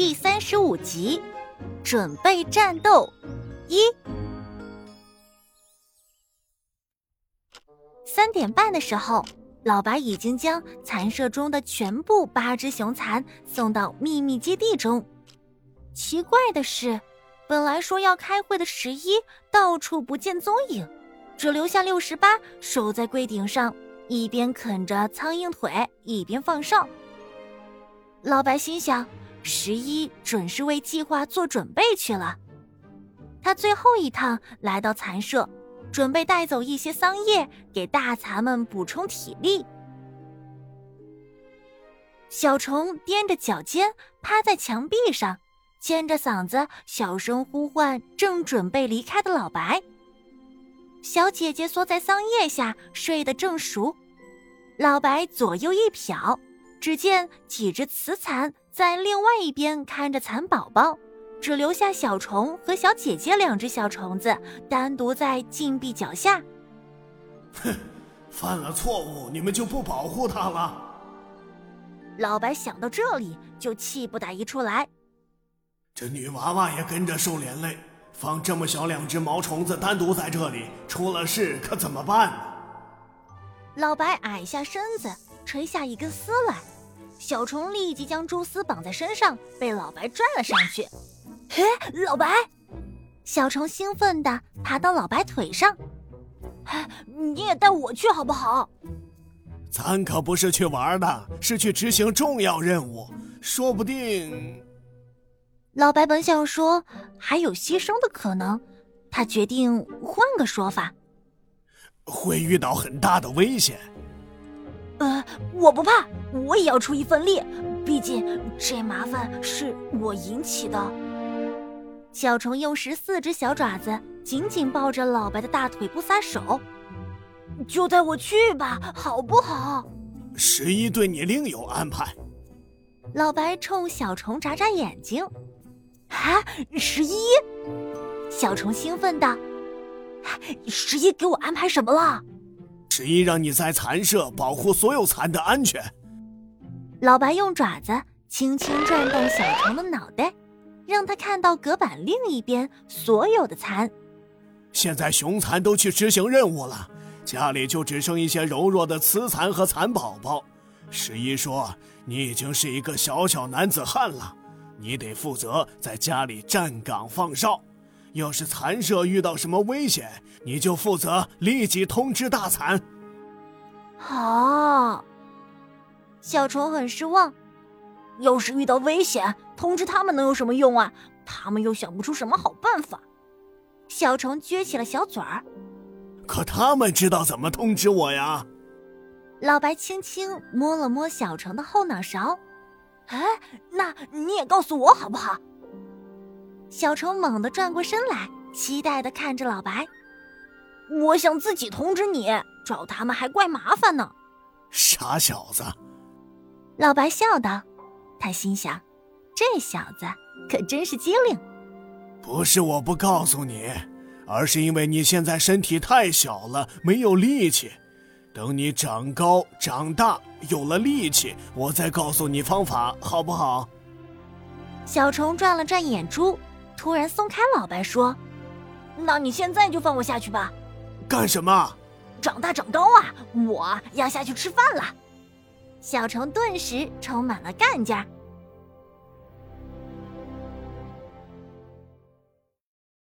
第三十五集，准备战斗一。三点半的时候，老白已经将残舍中的全部八只熊蚕送到秘密基地中。奇怪的是，本来说要开会的十一到处不见踪影，只留下六十八守在柜顶上，一边啃着苍蝇腿，一边放哨。老白心想。十一准是为计划做准备去了。他最后一趟来到蚕舍，准备带走一些桑叶，给大蚕们补充体力。小虫踮着脚尖，趴在墙壁上，尖着嗓子小声呼唤正准备离开的老白。小姐姐缩在桑叶下，睡得正熟。老白左右一瞟，只见几只雌蚕。在另外一边看着蚕宝宝，只留下小虫和小姐姐两只小虫子单独在禁闭脚下。哼，犯了错误，你们就不保护它了？老白想到这里就气不打一处来。这女娃娃也跟着受连累，放这么小两只毛虫子单独在这里，出了事可怎么办呢？老白矮下身子，垂下一根丝来。小虫立即将蛛丝绑在身上，被老白拽了上去。嘿，老白！小虫兴奋地爬到老白腿上。你也带我去好不好？咱可不是去玩的，是去执行重要任务。说不定……老白本想说还有牺牲的可能，他决定换个说法。会遇到很大的危险。呃，我不怕，我也要出一份力。毕竟这麻烦是我引起的。小虫用十四只小爪子紧紧抱着老白的大腿，不撒手。就带我去吧，好不好？十一对你另有安排。老白冲小虫眨眨眼睛。啊，十一！小虫兴奋道：“十一给我安排什么了？”十一让你在蚕舍保护所有蚕的安全。老白用爪子轻轻转动小虫的脑袋，让他看到隔板另一边所有的蚕。现在雄蚕都去执行任务了，家里就只剩一些柔弱的雌蚕和蚕宝宝。十一说：“你已经是一个小小男子汉了，你得负责在家里站岗放哨。”要是残舍遇到什么危险，你就负责立即通知大残。好，小虫很失望。要是遇到危险，通知他们能有什么用啊？他们又想不出什么好办法。小虫撅起了小嘴儿。可他们知道怎么通知我呀？老白轻轻摸了摸小虫的后脑勺。哎，那你也告诉我好不好？小虫猛地转过身来，期待地看着老白。我想自己通知你，找他们还怪麻烦呢。傻小子，老白笑道。他心想，这小子可真是机灵。不是我不告诉你，而是因为你现在身体太小了，没有力气。等你长高长大，有了力气，我再告诉你方法，好不好？小虫转了转眼珠。突然松开老白说：“那你现在就放我下去吧。”“干什么？”“长大长高啊！我要下去吃饭了。”小虫顿时充满了干劲儿。